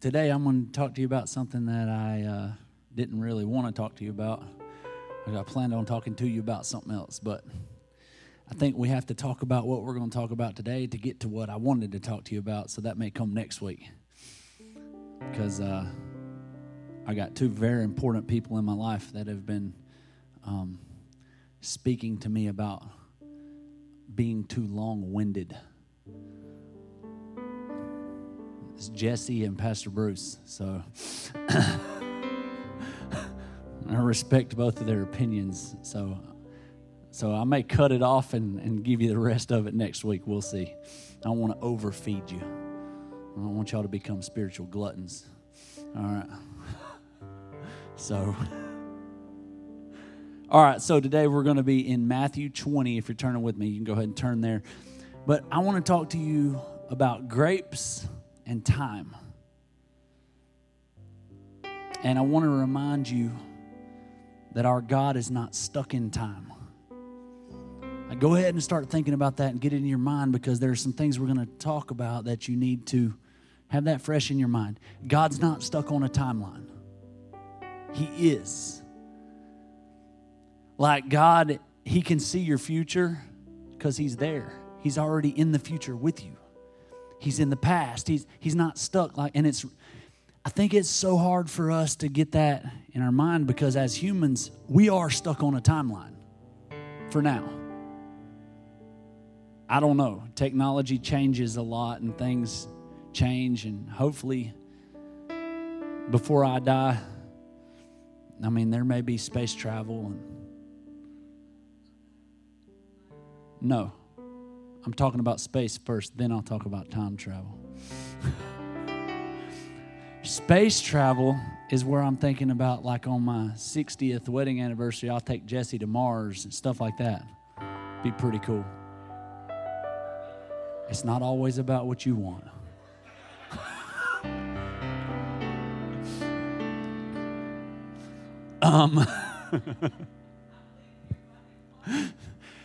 today I'm going to talk to you about something that I uh, didn't really want to talk to you about. I planned on talking to you about something else, but I think we have to talk about what we're going to talk about today to get to what I wanted to talk to you about. So that may come next week because uh, I got two very important people in my life that have been um, speaking to me about being too long winded. It's Jesse and Pastor Bruce. So I respect both of their opinions. So so I may cut it off and, and give you the rest of it next week. We'll see. I don't want to overfeed you. I don't want y'all to become spiritual gluttons. All right. So, all right. So today we're going to be in Matthew 20. If you're turning with me, you can go ahead and turn there. But I want to talk to you about grapes and time. And I want to remind you that our God is not stuck in time. Go ahead and start thinking about that and get it in your mind because there are some things we're going to talk about that you need to have that fresh in your mind. God's not stuck on a timeline, He is. Like God, He can see your future because He's there. He's already in the future with you. He's in the past. He's he's not stuck like and it's I think it's so hard for us to get that in our mind because as humans, we are stuck on a timeline for now. I don't know. Technology changes a lot and things change and hopefully before I die, I mean there may be space travel and no. I'm talking about space first, then I'll talk about time travel. space travel is where I'm thinking about, like on my 60th wedding anniversary, I'll take Jesse to Mars and stuff like that. Be pretty cool. It's not always about what you want. um,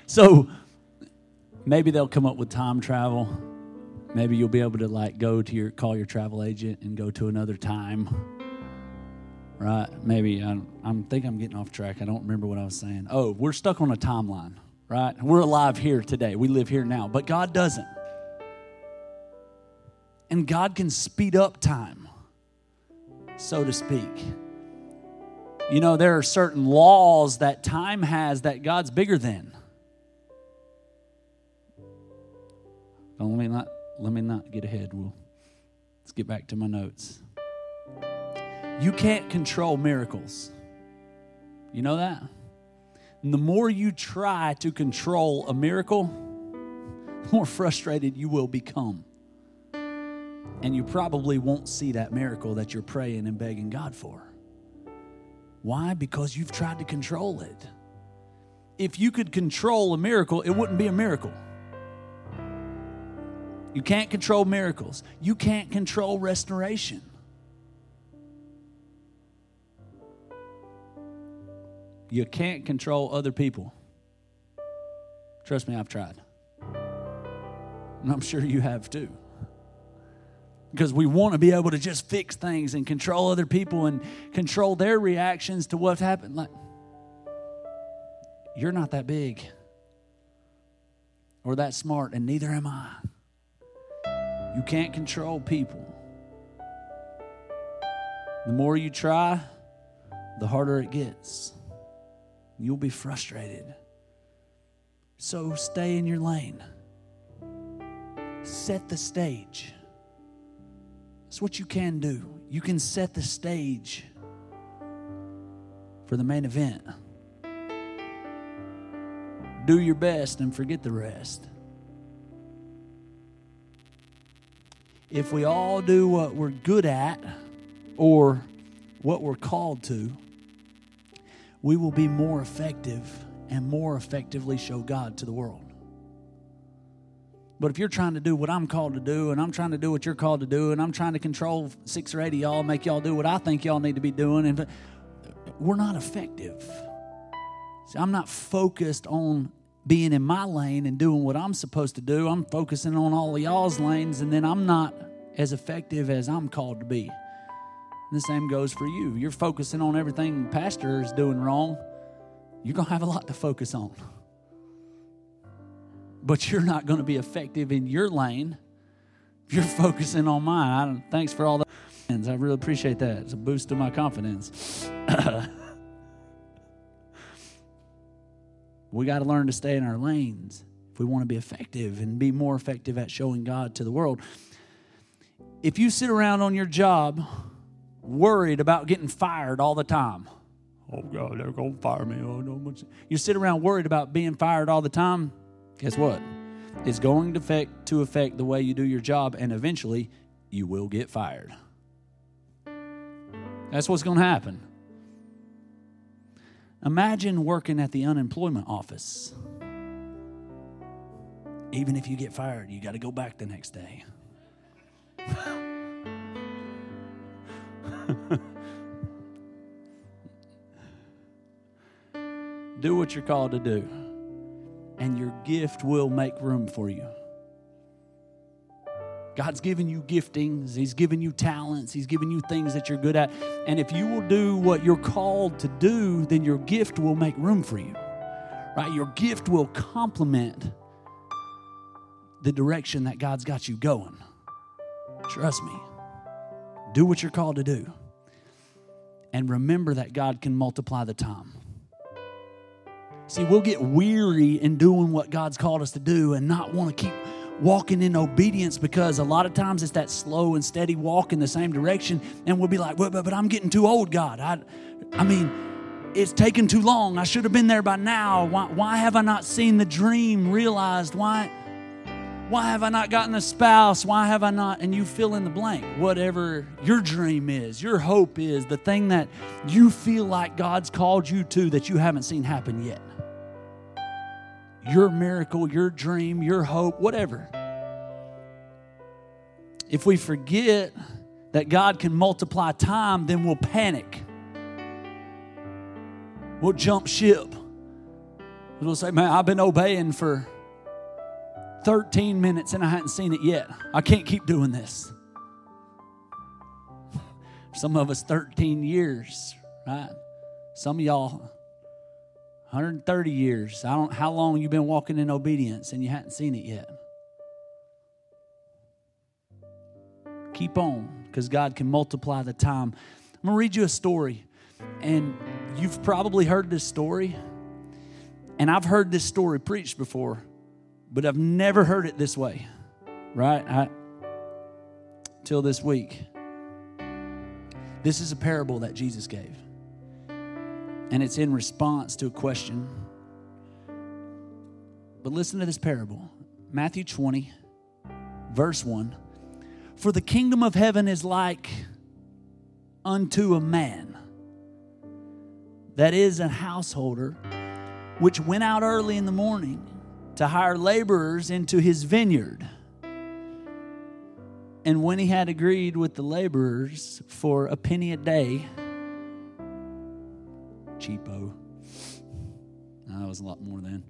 so maybe they'll come up with time travel. Maybe you'll be able to like go to your call your travel agent and go to another time. Right? Maybe I'm, I'm think I'm getting off track. I don't remember what I was saying. Oh, we're stuck on a timeline, right? We're alive here today. We live here now, but God doesn't. And God can speed up time, so to speak. You know, there are certain laws that time has that God's bigger than. Let me not let me not get ahead. We'll let's get back to my notes. You can't control miracles. You know that? And the more you try to control a miracle, the more frustrated you will become. And you probably won't see that miracle that you're praying and begging God for. Why? Because you've tried to control it. If you could control a miracle, it wouldn't be a miracle. You can't control miracles. You can't control restoration. You can't control other people. Trust me, I've tried. And I'm sure you have too. Because we want to be able to just fix things and control other people and control their reactions to what's happened. Like, you're not that big or that smart, and neither am I. You can't control people. The more you try, the harder it gets. You'll be frustrated. So stay in your lane. Set the stage. That's what you can do. You can set the stage for the main event. Do your best and forget the rest. If we all do what we're good at or what we're called to, we will be more effective and more effectively show God to the world. But if you're trying to do what I'm called to do, and I'm trying to do what you're called to do, and I'm trying to control six or eight of y'all, make y'all do what I think y'all need to be doing, and we're not effective. See, I'm not focused on being in my lane and doing what I'm supposed to do. I'm focusing on all y'all's lanes, and then I'm not as effective as I'm called to be. And the same goes for you. You're focusing on everything pastor is doing wrong, you're going to have a lot to focus on. But you're not going to be effective in your lane you're focusing on mine. Thanks for all the. I really appreciate that. It's a boost to my confidence. we got to learn to stay in our lanes if we want to be effective and be more effective at showing God to the world. If you sit around on your job worried about getting fired all the time, oh God, they're going to fire me. Oh no, you sit around worried about being fired all the time. Guess what? It's going to affect to affect the way you do your job, and eventually, you will get fired. That's what's going to happen. Imagine working at the unemployment office. Even if you get fired, you got to go back the next day. do what you're called to do, and your gift will make room for you. God's given you giftings, He's given you talents, He's given you things that you're good at. And if you will do what you're called to do, then your gift will make room for you. Right? Your gift will complement the direction that God's got you going. Trust me. Do what you're called to do. And remember that God can multiply the time. See, we'll get weary in doing what God's called us to do and not want to keep walking in obedience because a lot of times it's that slow and steady walk in the same direction and we'll be like well, but, but i'm getting too old god. I, I mean it's taken too long. I should have been there by now. Why, why have i not seen the dream realized? Why why have i not gotten a spouse? Why have i not? And you fill in the blank. Whatever your dream is your hope is the thing that you feel like god's called you to that you haven't seen happen yet your miracle, your dream, your hope, whatever. If we forget that God can multiply time, then we'll panic. We'll jump ship. We'll say, Man, I've been obeying for 13 minutes and I hadn't seen it yet. I can't keep doing this. Some of us, 13 years, right? Some of y'all, 130 years. I don't how long you've been walking in obedience and you hadn't seen it yet. Keep on, because God can multiply the time. I'm gonna read you a story, and you've probably heard this story, and I've heard this story preached before, but I've never heard it this way, right? I, till this week. This is a parable that Jesus gave and it's in response to a question. But listen to this parable Matthew 20, verse 1. For the kingdom of heaven is like unto a man that is a householder which went out early in the morning to hire laborers into his vineyard. And when he had agreed with the laborers for a penny a day, cheapo. That was a lot more than.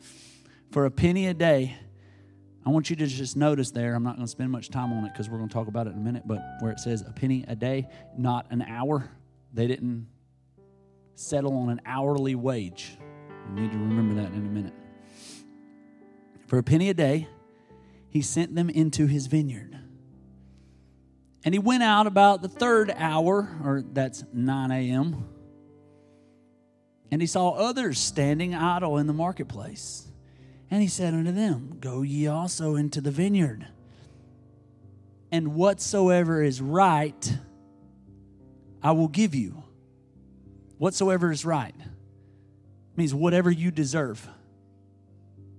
For a penny a day, I want you to just notice there, I'm not going to spend much time on it because we're going to talk about it in a minute, but where it says a penny a day, not an hour, they didn't settle on an hourly wage. You need to remember that in a minute. For a penny a day, he sent them into his vineyard. And he went out about the third hour, or that's 9 a.m. And he saw others standing idle in the marketplace. And he said unto them, Go ye also into the vineyard. And whatsoever is right, I will give you. Whatsoever is right means whatever you deserve.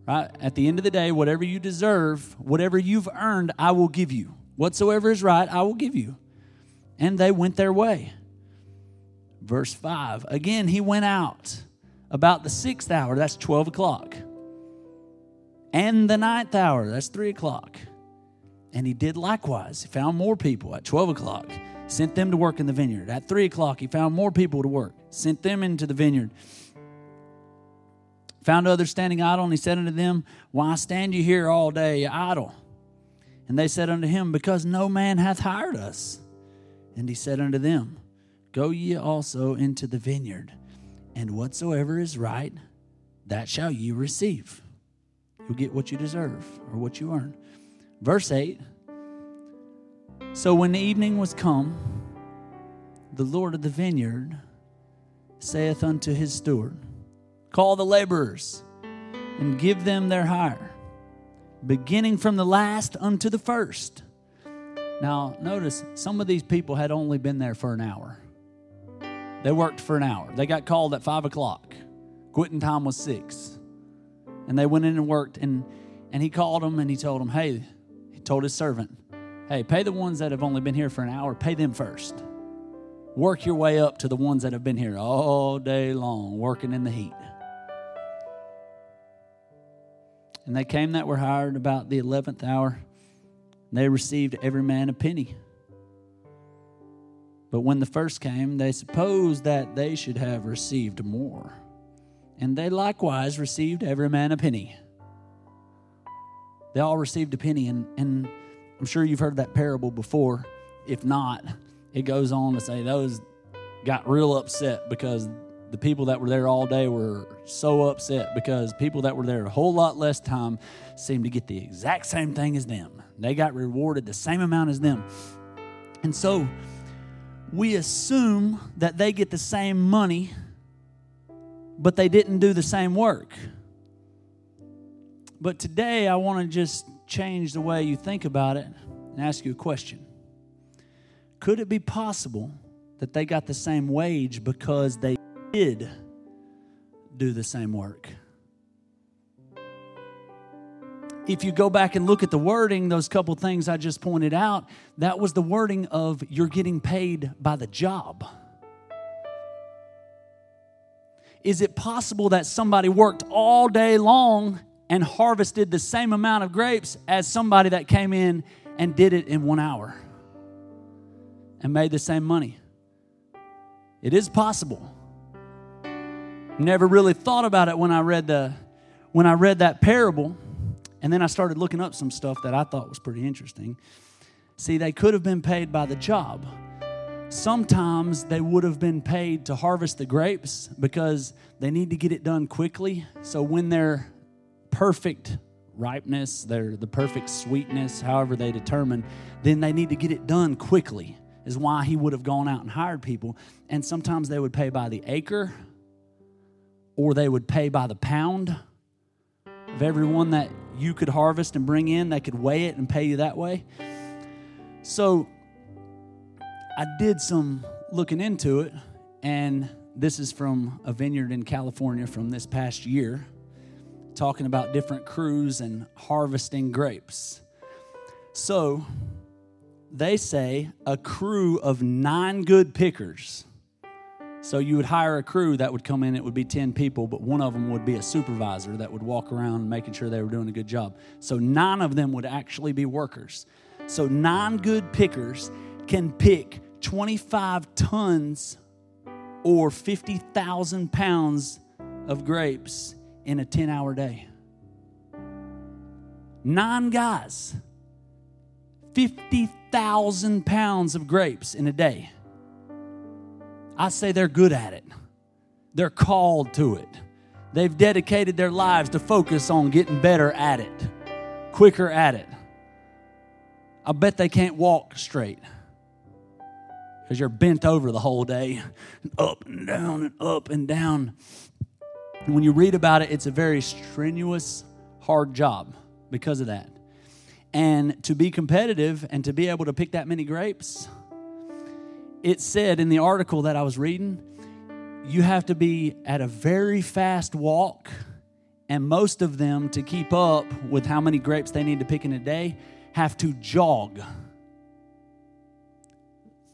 Right? At the end of the day, whatever you deserve, whatever you've earned, I will give you. Whatsoever is right, I will give you. And they went their way. Verse 5 Again, he went out about the sixth hour, that's 12 o'clock, and the ninth hour, that's 3 o'clock. And he did likewise. He found more people at 12 o'clock, sent them to work in the vineyard. At 3 o'clock, he found more people to work, sent them into the vineyard. Found others standing idle, and he said unto them, Why stand you here all day idle? And they said unto him, Because no man hath hired us. And he said unto them, Go ye also into the vineyard, and whatsoever is right, that shall ye receive. You'll get what you deserve or what you earn. Verse 8 So when the evening was come, the Lord of the vineyard saith unto his steward, Call the laborers and give them their hire, beginning from the last unto the first. Now, notice some of these people had only been there for an hour. They worked for an hour. They got called at five o'clock. Quitting time was six. And they went in and worked. And, and he called them and he told them, hey, he told his servant, hey, pay the ones that have only been here for an hour, pay them first. Work your way up to the ones that have been here all day long, working in the heat. And they came that were hired about the 11th hour. And They received every man a penny. But when the first came, they supposed that they should have received more. And they likewise received every man a penny. They all received a penny, and, and I'm sure you've heard that parable before. If not, it goes on to say those got real upset because the people that were there all day were so upset because people that were there a whole lot less time seemed to get the exact same thing as them. They got rewarded the same amount as them. And so we assume that they get the same money, but they didn't do the same work. But today I want to just change the way you think about it and ask you a question. Could it be possible that they got the same wage because they did do the same work? If you go back and look at the wording, those couple things I just pointed out, that was the wording of you're getting paid by the job. Is it possible that somebody worked all day long and harvested the same amount of grapes as somebody that came in and did it in one hour? and made the same money. It is possible. Never really thought about it when I read the when I read that parable, and then I started looking up some stuff that I thought was pretty interesting. See, they could have been paid by the job. Sometimes they would have been paid to harvest the grapes because they need to get it done quickly. So when they're perfect ripeness, they're the perfect sweetness, however they determine, then they need to get it done quickly is why he would have gone out and hired people. And sometimes they would pay by the acre or they would pay by the pound of everyone that you could harvest and bring in. They could weigh it and pay you that way. So I did some looking into it, and this is from a vineyard in California from this past year, talking about different crews and harvesting grapes. So, they say a crew of nine good pickers. So you would hire a crew that would come in, it would be 10 people, but one of them would be a supervisor that would walk around making sure they were doing a good job. So nine of them would actually be workers. So nine good pickers can pick 25 tons or 50,000 pounds of grapes in a 10 hour day. Nine guys, 50,000 thousand pounds of grapes in a day. I say they're good at it. They're called to it. They've dedicated their lives to focus on getting better at it, quicker at it. I bet they can't walk straight because you're bent over the whole day, up and down and up and down. And when you read about it, it's a very strenuous, hard job because of that. And to be competitive and to be able to pick that many grapes, it said in the article that I was reading, you have to be at a very fast walk. And most of them, to keep up with how many grapes they need to pick in a day, have to jog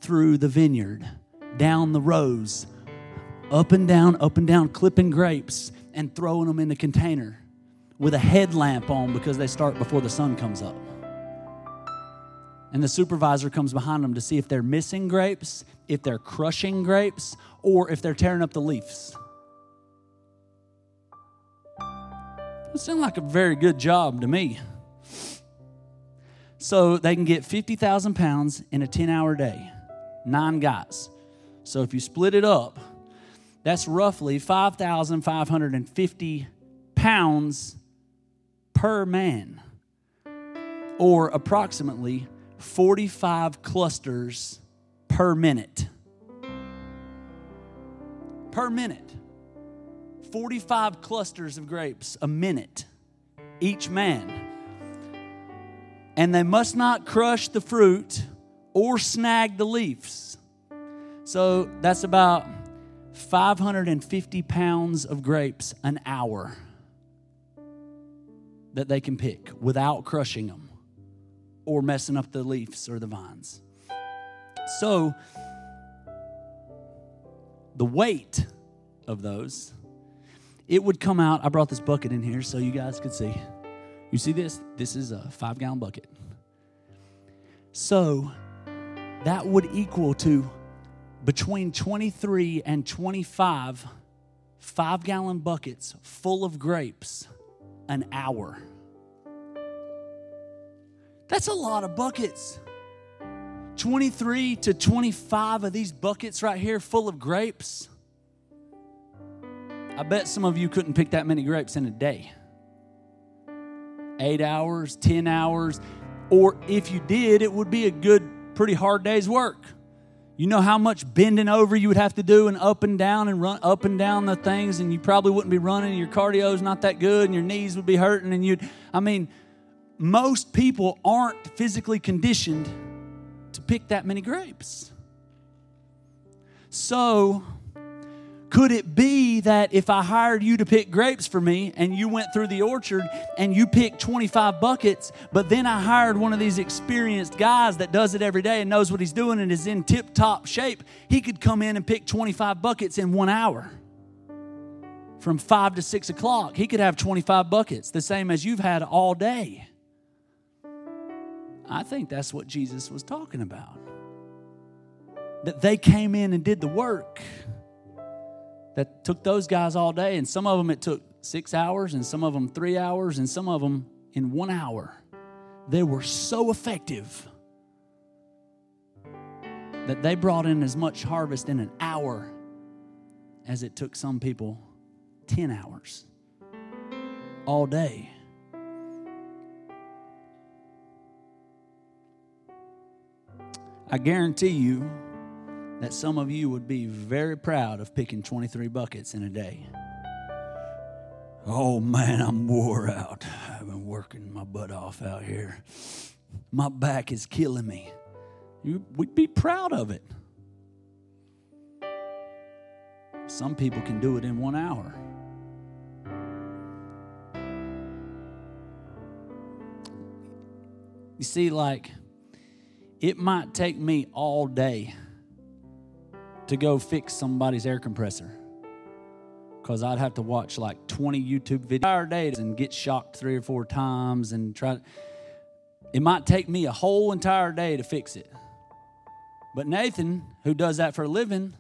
through the vineyard, down the rows, up and down, up and down, clipping grapes and throwing them in the container with a headlamp on because they start before the sun comes up and the supervisor comes behind them to see if they're missing grapes, if they're crushing grapes, or if they're tearing up the leaves. It sounds like a very good job to me. So they can get 50,000 pounds in a 10 hour day, nine guys. So if you split it up, that's roughly 5,550 pounds per man, or approximately 45 clusters per minute. Per minute. 45 clusters of grapes a minute, each man. And they must not crush the fruit or snag the leaves. So that's about 550 pounds of grapes an hour that they can pick without crushing them or messing up the leaves or the vines. So, the weight of those, it would come out. I brought this bucket in here so you guys could see. You see this? This is a five gallon bucket. So, that would equal to between 23 and 25 five gallon buckets full of grapes an hour. That's a lot of buckets. 23 to 25 of these buckets right here full of grapes. I bet some of you couldn't pick that many grapes in a day. Eight hours, 10 hours, or if you did, it would be a good, pretty hard day's work. You know how much bending over you would have to do and up and down and run up and down the things, and you probably wouldn't be running. Your cardio is not that good, and your knees would be hurting. And you'd, I mean, most people aren't physically conditioned to pick that many grapes. So, could it be that if I hired you to pick grapes for me and you went through the orchard and you picked 25 buckets, but then I hired one of these experienced guys that does it every day and knows what he's doing and is in tip top shape, he could come in and pick 25 buckets in one hour? From five to six o'clock, he could have 25 buckets, the same as you've had all day. I think that's what Jesus was talking about. That they came in and did the work that took those guys all day, and some of them it took six hours, and some of them three hours, and some of them in one hour. They were so effective that they brought in as much harvest in an hour as it took some people 10 hours all day. I guarantee you, that some of you would be very proud of picking 23 buckets in a day. Oh man, I'm wore out. I've been working my butt off out here. My back is killing me. You would be proud of it. Some people can do it in one hour. You see, like, it might take me all day to go fix somebody's air compressor because I'd have to watch like 20 YouTube videos and get shocked three or four times and try. It might take me a whole entire day to fix it. But Nathan, who does that for a living,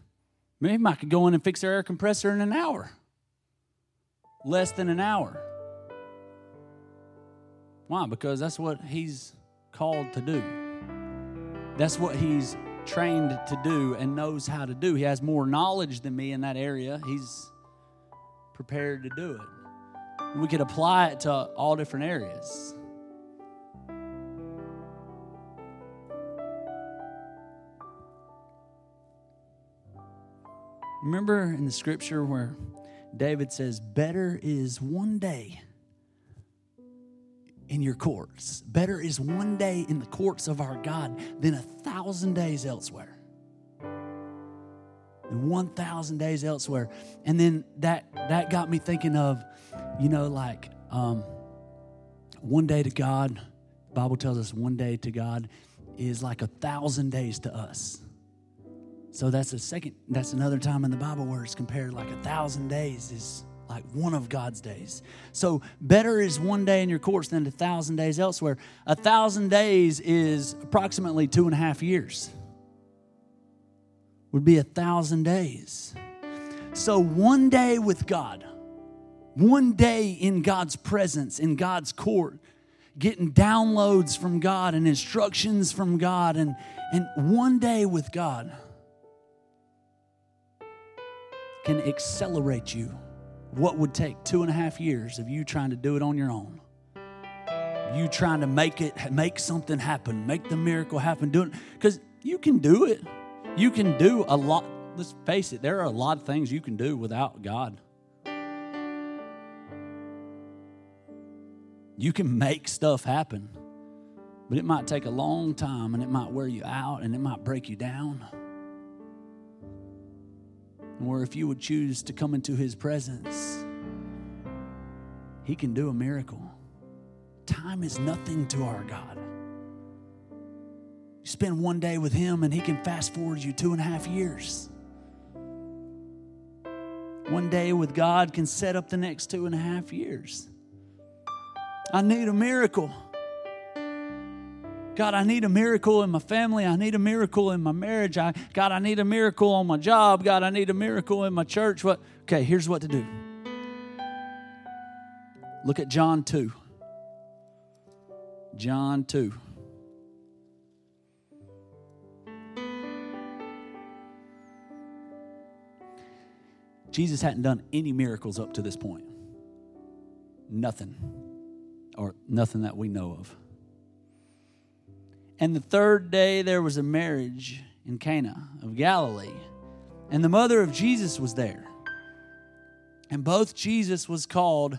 maybe I could go in and fix their air compressor in an hour. Less than an hour. Why? Because that's what he's called to do. That's what he's trained to do and knows how to do. He has more knowledge than me in that area. He's prepared to do it. We could apply it to all different areas. Remember in the scripture where David says, Better is one day in your courts. Better is one day in the courts of our God than a thousand days elsewhere. And 1,000 days elsewhere. And then that, that got me thinking of, you know, like um, one day to God, the Bible tells us one day to God is like a thousand days to us. So that's a second, that's another time in the Bible where it's compared like a thousand days is like one of God's days. So better is one day in your courts than a thousand days elsewhere. A thousand days is approximately two and a half years. Would be a thousand days. So one day with God, one day in God's presence, in God's court, getting downloads from God and instructions from God, and, and one day with God can accelerate you. What would take two and a half years of you trying to do it on your own? You trying to make it, make something happen, make the miracle happen, do it. Because you can do it. You can do a lot. Let's face it, there are a lot of things you can do without God. You can make stuff happen, but it might take a long time and it might wear you out and it might break you down. Or if you would choose to come into His presence, He can do a miracle. Time is nothing to our God. You spend one day with Him and He can fast forward you two and a half years. One day with God can set up the next two and a half years. I need a miracle. God, I need a miracle in my family. I need a miracle in my marriage. I, God, I need a miracle on my job. God, I need a miracle in my church. What? Okay, here's what to do. Look at John 2. John 2. Jesus hadn't done any miracles up to this point. Nothing. Or nothing that we know of. And the third day there was a marriage in Cana of Galilee, and the mother of Jesus was there. And both Jesus was called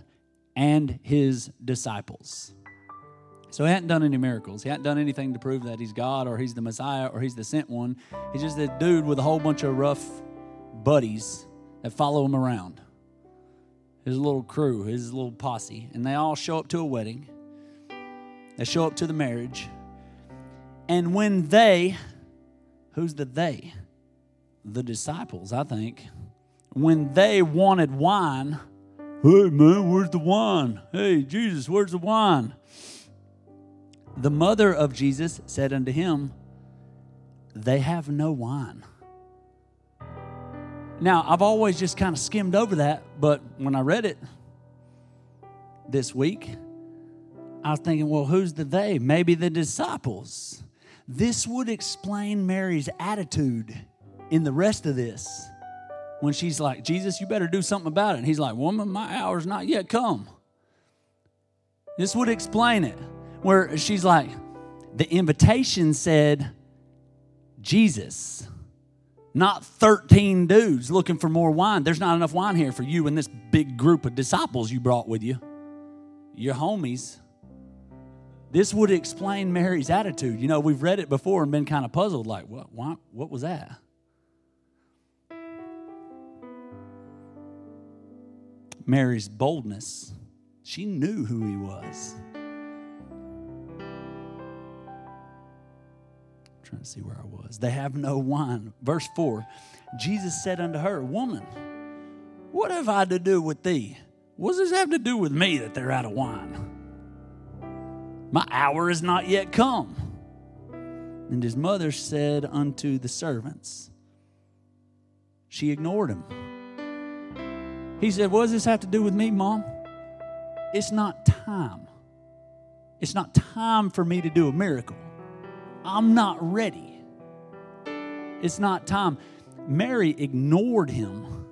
and his disciples. So he hadn't done any miracles. He hadn't done anything to prove that he's God or he's the Messiah or he's the sent one. He's just a dude with a whole bunch of rough buddies that follow him around. His little crew, his little posse. And they all show up to a wedding. They show up to the marriage. And when they, who's the they? The disciples, I think. When they wanted wine, hey man, where's the wine? Hey, Jesus, where's the wine? The mother of Jesus said unto him, They have no wine. Now, I've always just kind of skimmed over that, but when I read it this week, I was thinking, well, who's the they? Maybe the disciples. This would explain Mary's attitude in the rest of this. When she's like, Jesus, you better do something about it. And he's like, Woman, my hour's not yet come. This would explain it where she's like, the invitation said, Jesus, not 13 dudes looking for more wine. There's not enough wine here for you and this big group of disciples you brought with you, your homies. This would explain Mary's attitude. You know, we've read it before and been kind of puzzled like, what, why, what was that? Mary's boldness, she knew who he was. trying to see where I was. They have no wine. Verse 4 Jesus said unto her, Woman, what have I to do with thee? What does this have to do with me that they're out of wine? My hour is not yet come. And his mother said unto the servants, She ignored him. He said, What does this have to do with me, mom? It's not time. It's not time for me to do a miracle. I'm not ready. It's not time. Mary ignored him,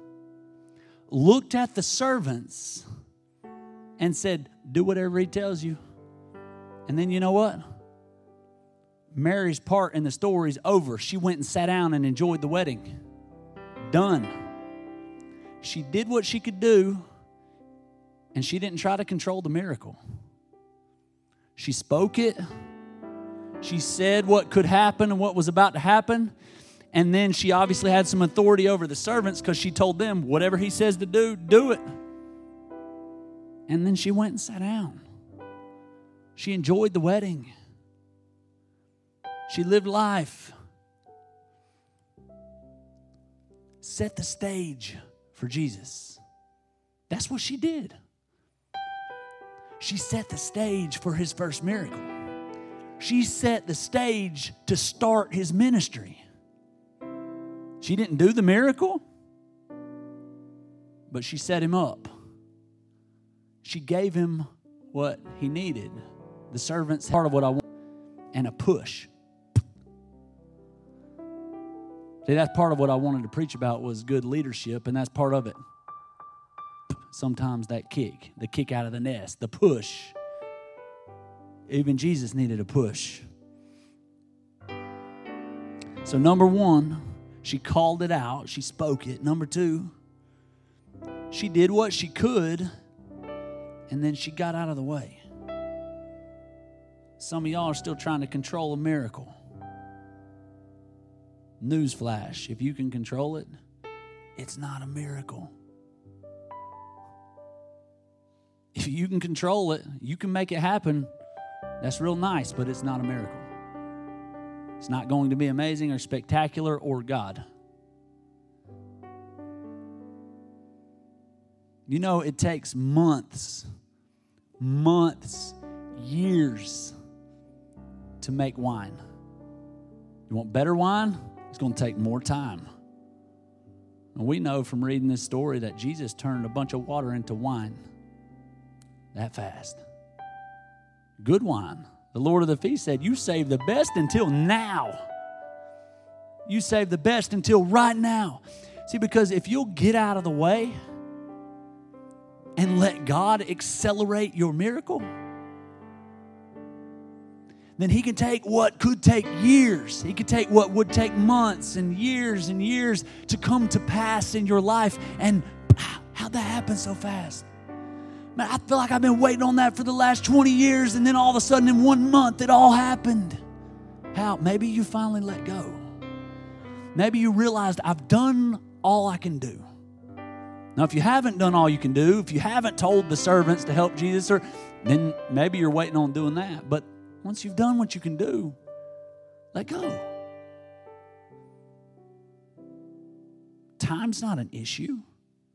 looked at the servants, and said, Do whatever he tells you. And then you know what? Mary's part in the story is over. She went and sat down and enjoyed the wedding. Done. She did what she could do, and she didn't try to control the miracle. She spoke it she said what could happen and what was about to happen. And then she obviously had some authority over the servants because she told them, whatever he says to do, do it. And then she went and sat down. She enjoyed the wedding. She lived life. Set the stage for Jesus. That's what she did. She set the stage for his first miracle she set the stage to start his ministry. She didn't do the miracle, but she set him up. She gave him what he needed. The servant's part of what I want, and a push. See, that's part of what I wanted to preach about was good leadership, and that's part of it. Sometimes that kick, the kick out of the nest, the push. Even Jesus needed a push. So, number one, she called it out, she spoke it. Number two, she did what she could, and then she got out of the way. Some of y'all are still trying to control a miracle. Newsflash if you can control it, it's not a miracle. If you can control it, you can make it happen. That's real nice, but it's not a miracle. It's not going to be amazing or spectacular or God. You know, it takes months, months, years to make wine. You want better wine? It's going to take more time. And we know from reading this story that Jesus turned a bunch of water into wine that fast. Good wine. The Lord of the feast said, You save the best until now. You save the best until right now. See, because if you'll get out of the way and let God accelerate your miracle, then he can take what could take years. He could take what would take months and years and years to come to pass in your life. And how'd that happen so fast? Man, I feel like I've been waiting on that for the last 20 years, and then all of a sudden in one month it all happened. How? Maybe you finally let go. Maybe you realized I've done all I can do. Now, if you haven't done all you can do, if you haven't told the servants to help Jesus, or then maybe you're waiting on doing that. But once you've done what you can do, let go. Time's not an issue.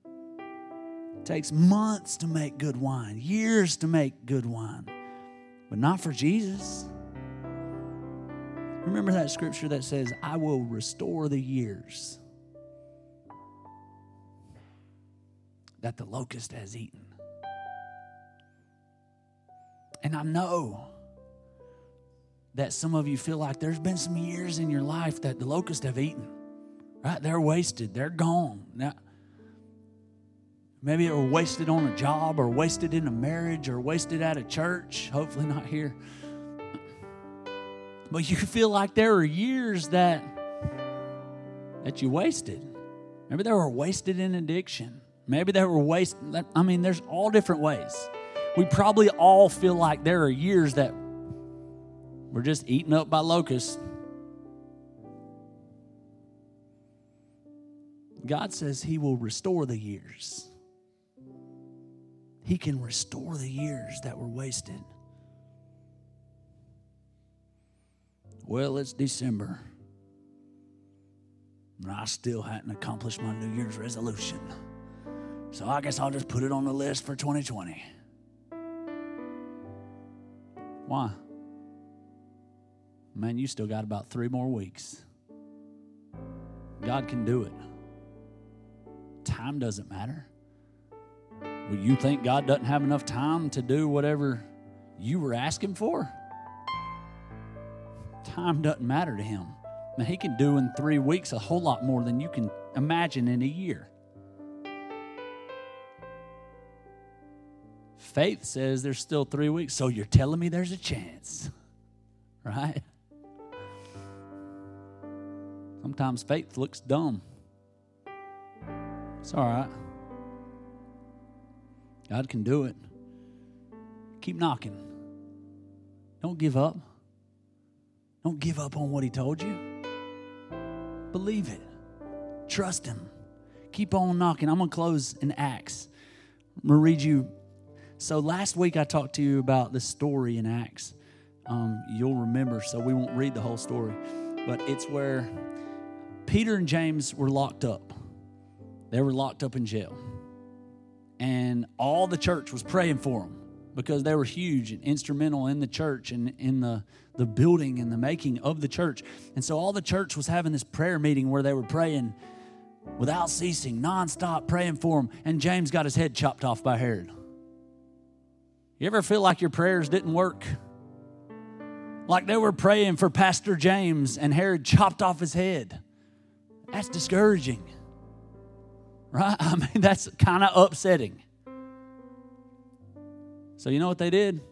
It takes months to make good wine, years to make good wine, but not for Jesus. Remember that scripture that says, I will restore the years that the locust has eaten. And I know that some of you feel like there's been some years in your life that the locusts have eaten. Right? They're wasted. They're gone. Now, maybe they were wasted on a job or wasted in a marriage or wasted at a church. Hopefully not here. But you feel like there are years that that you wasted. Maybe they were wasted in addiction. Maybe they were wasted. I mean, there's all different ways. We probably all feel like there are years that we're just eaten up by locusts. God says He will restore the years. He can restore the years that were wasted. Well, it's December. And I still hadn't accomplished my New Year's resolution. So I guess I'll just put it on the list for 2020. Why? Man, you still got about three more weeks. God can do it. Time doesn't matter. Well, you think God doesn't have enough time to do whatever you were asking for? Time doesn't matter to Him. Now, He can do in three weeks a whole lot more than you can imagine in a year. Faith says there's still three weeks, so you're telling me there's a chance, right? Sometimes faith looks dumb. It's all right. God can do it. Keep knocking. Don't give up. Don't give up on what He told you. Believe it. Trust Him. Keep on knocking. I'm going to close in Acts. I'm going to read you. So last week I talked to you about the story in Acts. Um, you'll remember, so we won't read the whole story. But it's where Peter and James were locked up. They were locked up in jail. And all the church was praying for them because they were huge and instrumental in the church and in the, the building and the making of the church. And so all the church was having this prayer meeting where they were praying without ceasing, nonstop praying for them. And James got his head chopped off by Herod. You ever feel like your prayers didn't work? Like they were praying for Pastor James and Herod chopped off his head That's discouraging. Right? I mean, that's kind of upsetting. So, you know what they did?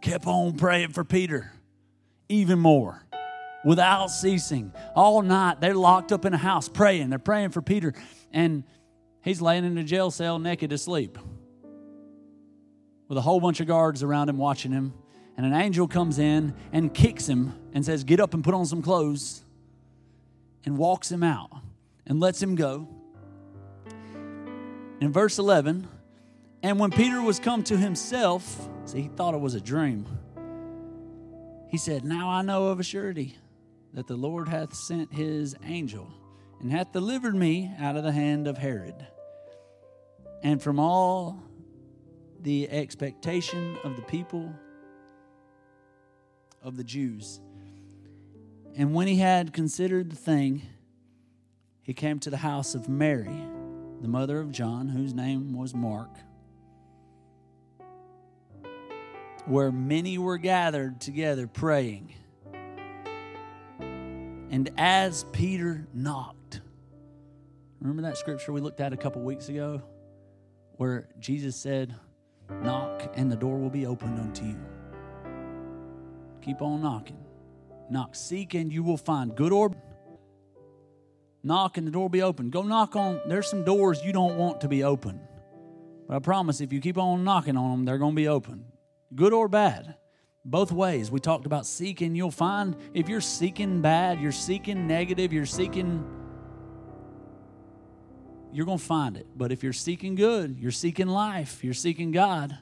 Kept on praying for Peter even more without ceasing. All night, they're locked up in a house praying. They're praying for Peter, and he's laying in a jail cell naked asleep with a whole bunch of guards around him watching him. And an angel comes in and kicks him and says, Get up and put on some clothes, and walks him out and lets him go. In verse 11, and when Peter was come to himself, see, he thought it was a dream. He said, Now I know of a surety that the Lord hath sent his angel and hath delivered me out of the hand of Herod and from all the expectation of the people of the Jews. And when he had considered the thing, he came to the house of Mary, the mother of John, whose name was Mark, where many were gathered together praying. And as Peter knocked, remember that scripture we looked at a couple weeks ago where Jesus said, Knock and the door will be opened unto you. Keep on knocking. Knock, seek, and you will find. Good or knock and the door will be open. Go knock on, there's some doors you don't want to be open. But I promise if you keep on knocking on them, they're going to be open. Good or bad both ways. We talked about seeking, you'll find if you're seeking bad, you're seeking negative, you're seeking, you're going to find it. But if you're seeking good, you're seeking life, you're seeking God.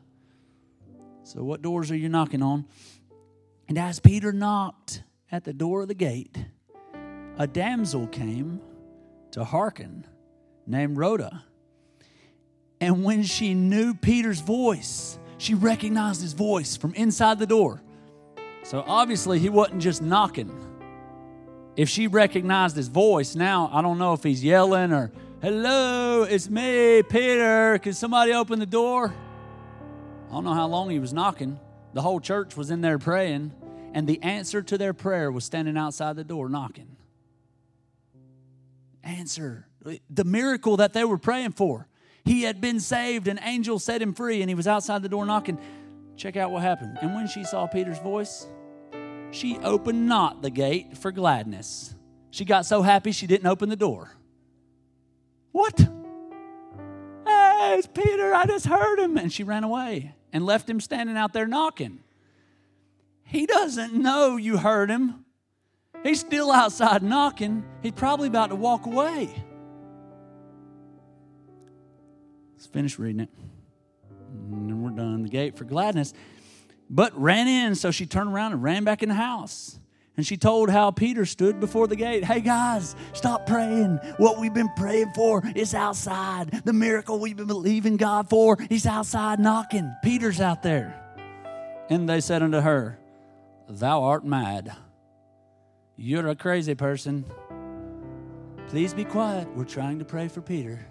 So, what doors are you knocking on? And as Peter knocked at the door of the gate, a damsel came to hearken named Rhoda. And when she knew Peter's voice, she recognized his voice from inside the door. So obviously, he wasn't just knocking. If she recognized his voice, now I don't know if he's yelling or, Hello, it's me, Peter. Can somebody open the door? I don't know how long he was knocking. The whole church was in there praying, and the answer to their prayer was standing outside the door knocking. Answer. The miracle that they were praying for. He had been saved, an angel set him free, and he was outside the door knocking. Check out what happened. And when she saw Peter's voice, she opened not the gate for gladness. She got so happy she didn't open the door. What? Hey, it's Peter. I just heard him. And she ran away and left him standing out there knocking. He doesn't know you heard him. He's still outside knocking. He's probably about to walk away. Let's finish reading it. And then we're done. The gate for gladness. But ran in, so she turned around and ran back in the house. And she told how Peter stood before the gate. Hey guys, stop praying. What we've been praying for is outside. The miracle we've been believing God for, he's outside knocking. Peter's out there. And they said unto her, Thou art mad. You're a crazy person. Please be quiet. We're trying to pray for Peter.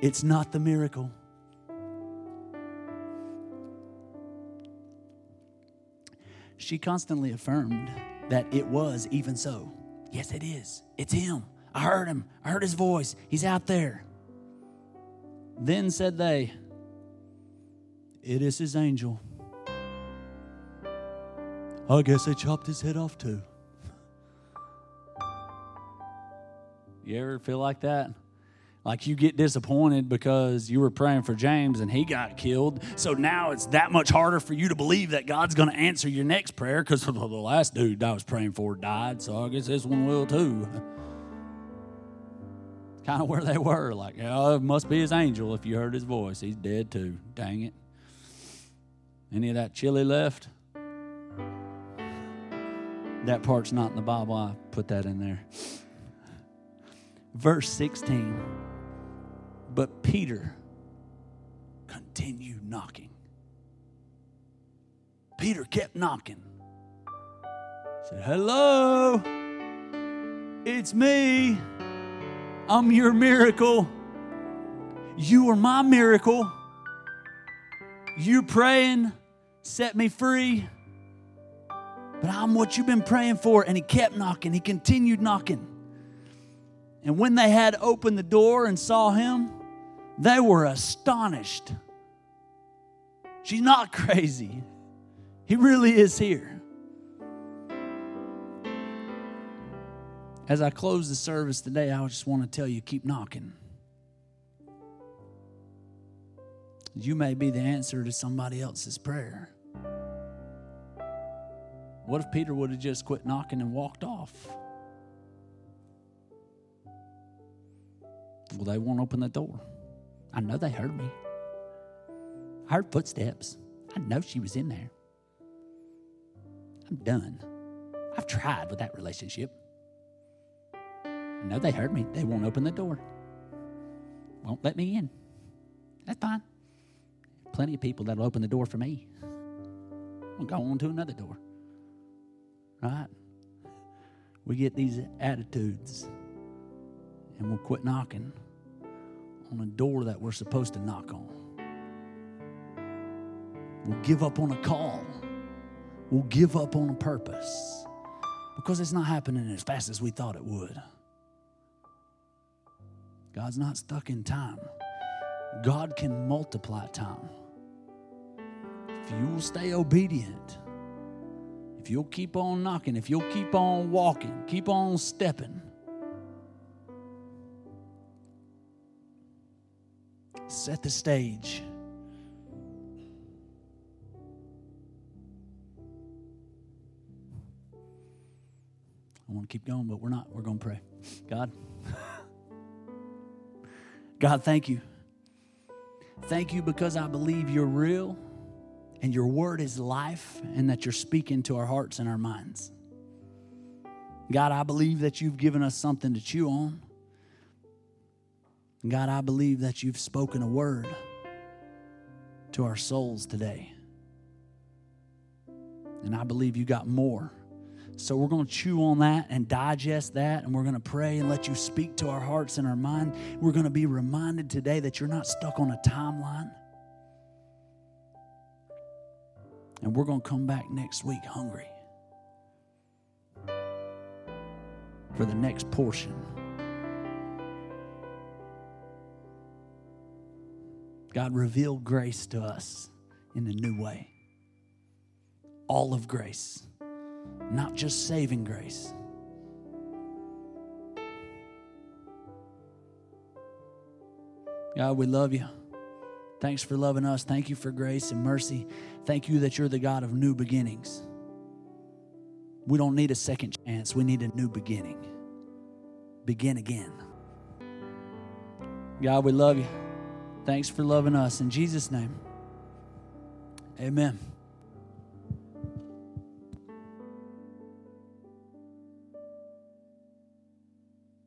It's not the miracle. She constantly affirmed that it was even so. Yes, it is. It's him. I heard him. I heard his voice. He's out there. Then said they, It is his angel. I guess they chopped his head off too. You ever feel like that? Like you get disappointed because you were praying for James and he got killed. So now it's that much harder for you to believe that God's going to answer your next prayer because the last dude I was praying for died. So I guess this one will too. Kind of where they were. Like, oh, it must be his angel if you heard his voice. He's dead too. Dang it. Any of that chili left? That part's not in the Bible. I put that in there. Verse 16. But Peter continued knocking. Peter kept knocking. Said, Hello, it's me. I'm your miracle. You are my miracle. You praying set me free. But I'm what you've been praying for. And he kept knocking. He continued knocking. And when they had opened the door and saw him, they were astonished. She's not crazy. He really is here. As I close the service today, I just want to tell you keep knocking. You may be the answer to somebody else's prayer. What if Peter would have just quit knocking and walked off? Well, they won't open the door. I know they heard me. I heard footsteps. I know she was in there. I'm done. I've tried with that relationship. I know they heard me. They won't open the door. Won't let me in. That's fine. Plenty of people that'll open the door for me. We'll go on to another door. Right? We get these attitudes and we'll quit knocking on a door that we're supposed to knock on. We'll give up on a call. We'll give up on a purpose because it's not happening as fast as we thought it would. God's not stuck in time. God can multiply time. If you will stay obedient, if you'll keep on knocking, if you'll keep on walking, keep on stepping, set the stage. I want to keep going, but we're not. We're going to pray. God, God, thank you. Thank you because I believe you're real and your word is life and that you're speaking to our hearts and our minds. God, I believe that you've given us something to chew on. God, I believe that you've spoken a word to our souls today. And I believe you got more. So we're going to chew on that and digest that, and we're going to pray and let you speak to our hearts and our mind. We're going to be reminded today that you're not stuck on a timeline. And we're going to come back next week hungry for the next portion. God, reveal grace to us in a new way. All of grace, not just saving grace. God, we love you. Thanks for loving us. Thank you for grace and mercy. Thank you that you're the God of new beginnings. We don't need a second chance, we need a new beginning. Begin again. God, we love you. Thanks for loving us. In Jesus' name, amen.